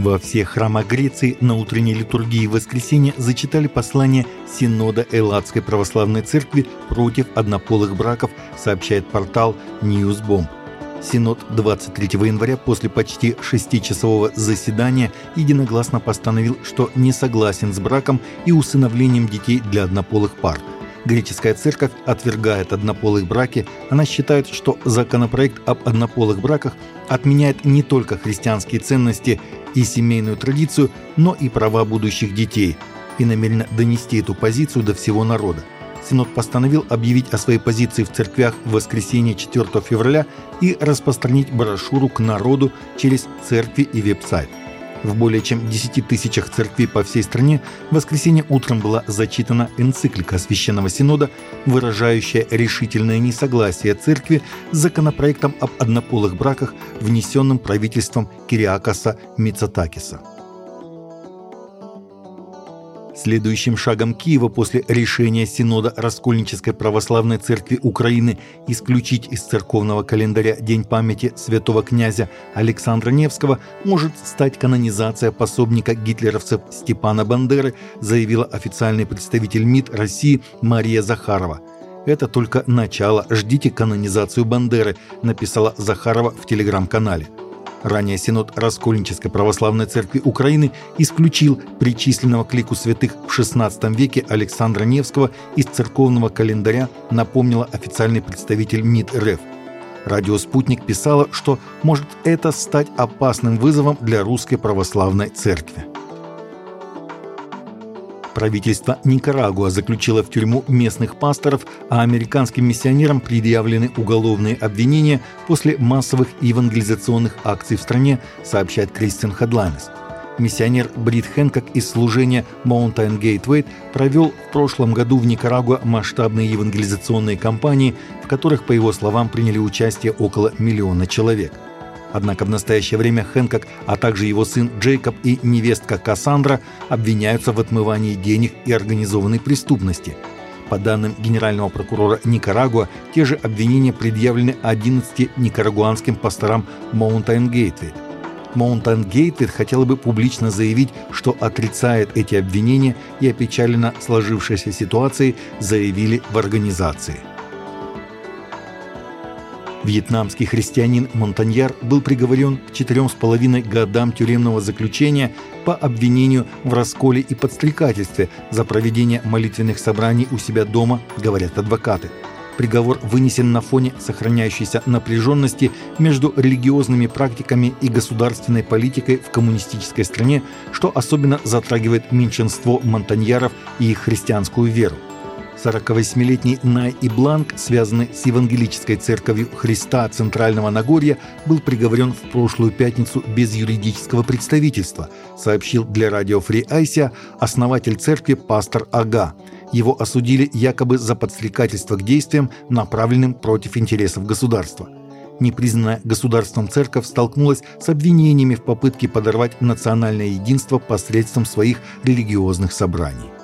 Во всех храмах Греции на утренней литургии в воскресенье зачитали послание Синода Элладской православной церкви против однополых браков, сообщает портал Newsbomb. Синод 23 января после почти шестичасового заседания единогласно постановил, что не согласен с браком и усыновлением детей для однополых пар. Греческая церковь отвергает однополых браки. Она считает, что законопроект об однополых браках отменяет не только христианские ценности и семейную традицию, но и права будущих детей и намерена донести эту позицию до всего народа. Синод постановил объявить о своей позиции в церквях в воскресенье 4 февраля и распространить брошюру к народу через церкви и веб-сайт. В более чем 10 тысячах церквей по всей стране в воскресенье утром была зачитана энциклика Священного Синода, выражающая решительное несогласие церкви с законопроектом об однополых браках, внесенным правительством Кириакаса Мицатакиса. Следующим шагом Киева после решения Синода Раскольнической Православной Церкви Украины исключить из церковного календаря День памяти святого князя Александра Невского может стать канонизация пособника гитлеровцев Степана Бандеры, заявила официальный представитель МИД России Мария Захарова. Это только начало. Ждите канонизацию Бандеры, написала Захарова в телеграм-канале. Ранее Синод Раскольнической Православной Церкви Украины исключил причисленного к лику святых в XVI веке Александра Невского из церковного календаря, напомнила официальный представитель МИД РФ. Радио «Спутник» писала, что может это стать опасным вызовом для русской православной церкви. Правительство Никарагуа заключило в тюрьму местных пасторов, а американским миссионерам предъявлены уголовные обвинения после массовых евангелизационных акций в стране, сообщает Кристиан Headlines. Миссионер Брит Хэнкок из служения Mountain Gateway провел в прошлом году в Никарагуа масштабные евангелизационные кампании, в которых, по его словам, приняли участие около миллиона человек – Однако в настоящее время Хэнкок, а также его сын Джейкоб и невестка Кассандра обвиняются в отмывании денег и организованной преступности. По данным генерального прокурора Никарагуа, те же обвинения предъявлены 11 никарагуанским пасторам Mountain Gateway. Mountain Gateway хотела бы публично заявить, что отрицает эти обвинения и опечалена сложившейся ситуацией, заявили в организации. Вьетнамский христианин Монтаньяр был приговорен к четырем с половиной годам тюремного заключения по обвинению в расколе и подстрекательстве за проведение молитвенных собраний у себя дома, говорят адвокаты. Приговор вынесен на фоне сохраняющейся напряженности между религиозными практиками и государственной политикой в коммунистической стране, что особенно затрагивает меньшинство монтаньяров и их христианскую веру. 48-летний Най и Бланк, связанный с Евангелической Церковью Христа Центрального Нагорья, был приговорен в прошлую пятницу без юридического представительства, сообщил для радио Фри Айся основатель церкви пастор Ага. Его осудили якобы за подстрекательство к действиям, направленным против интересов государства. Непризнанная государством церковь столкнулась с обвинениями в попытке подорвать национальное единство посредством своих религиозных собраний.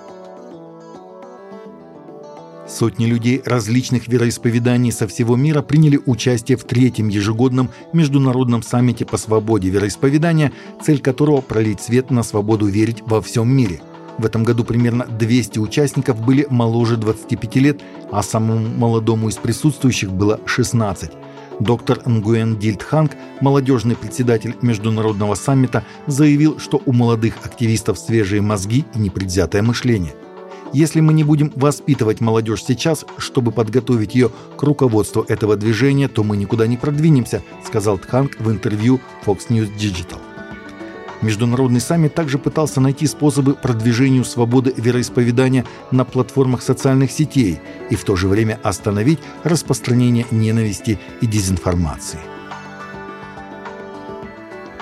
Сотни людей различных вероисповеданий со всего мира приняли участие в третьем ежегодном международном саммите по свободе вероисповедания, цель которого – пролить свет на свободу верить во всем мире. В этом году примерно 200 участников были моложе 25 лет, а самому молодому из присутствующих было 16. Доктор Нгуэн Дильтханг, молодежный председатель международного саммита, заявил, что у молодых активистов свежие мозги и непредвзятое мышление – если мы не будем воспитывать молодежь сейчас, чтобы подготовить ее к руководству этого движения, то мы никуда не продвинемся, сказал Тханг в интервью Fox News Digital. Международный саммит также пытался найти способы продвижению свободы вероисповедания на платформах социальных сетей и в то же время остановить распространение ненависти и дезинформации.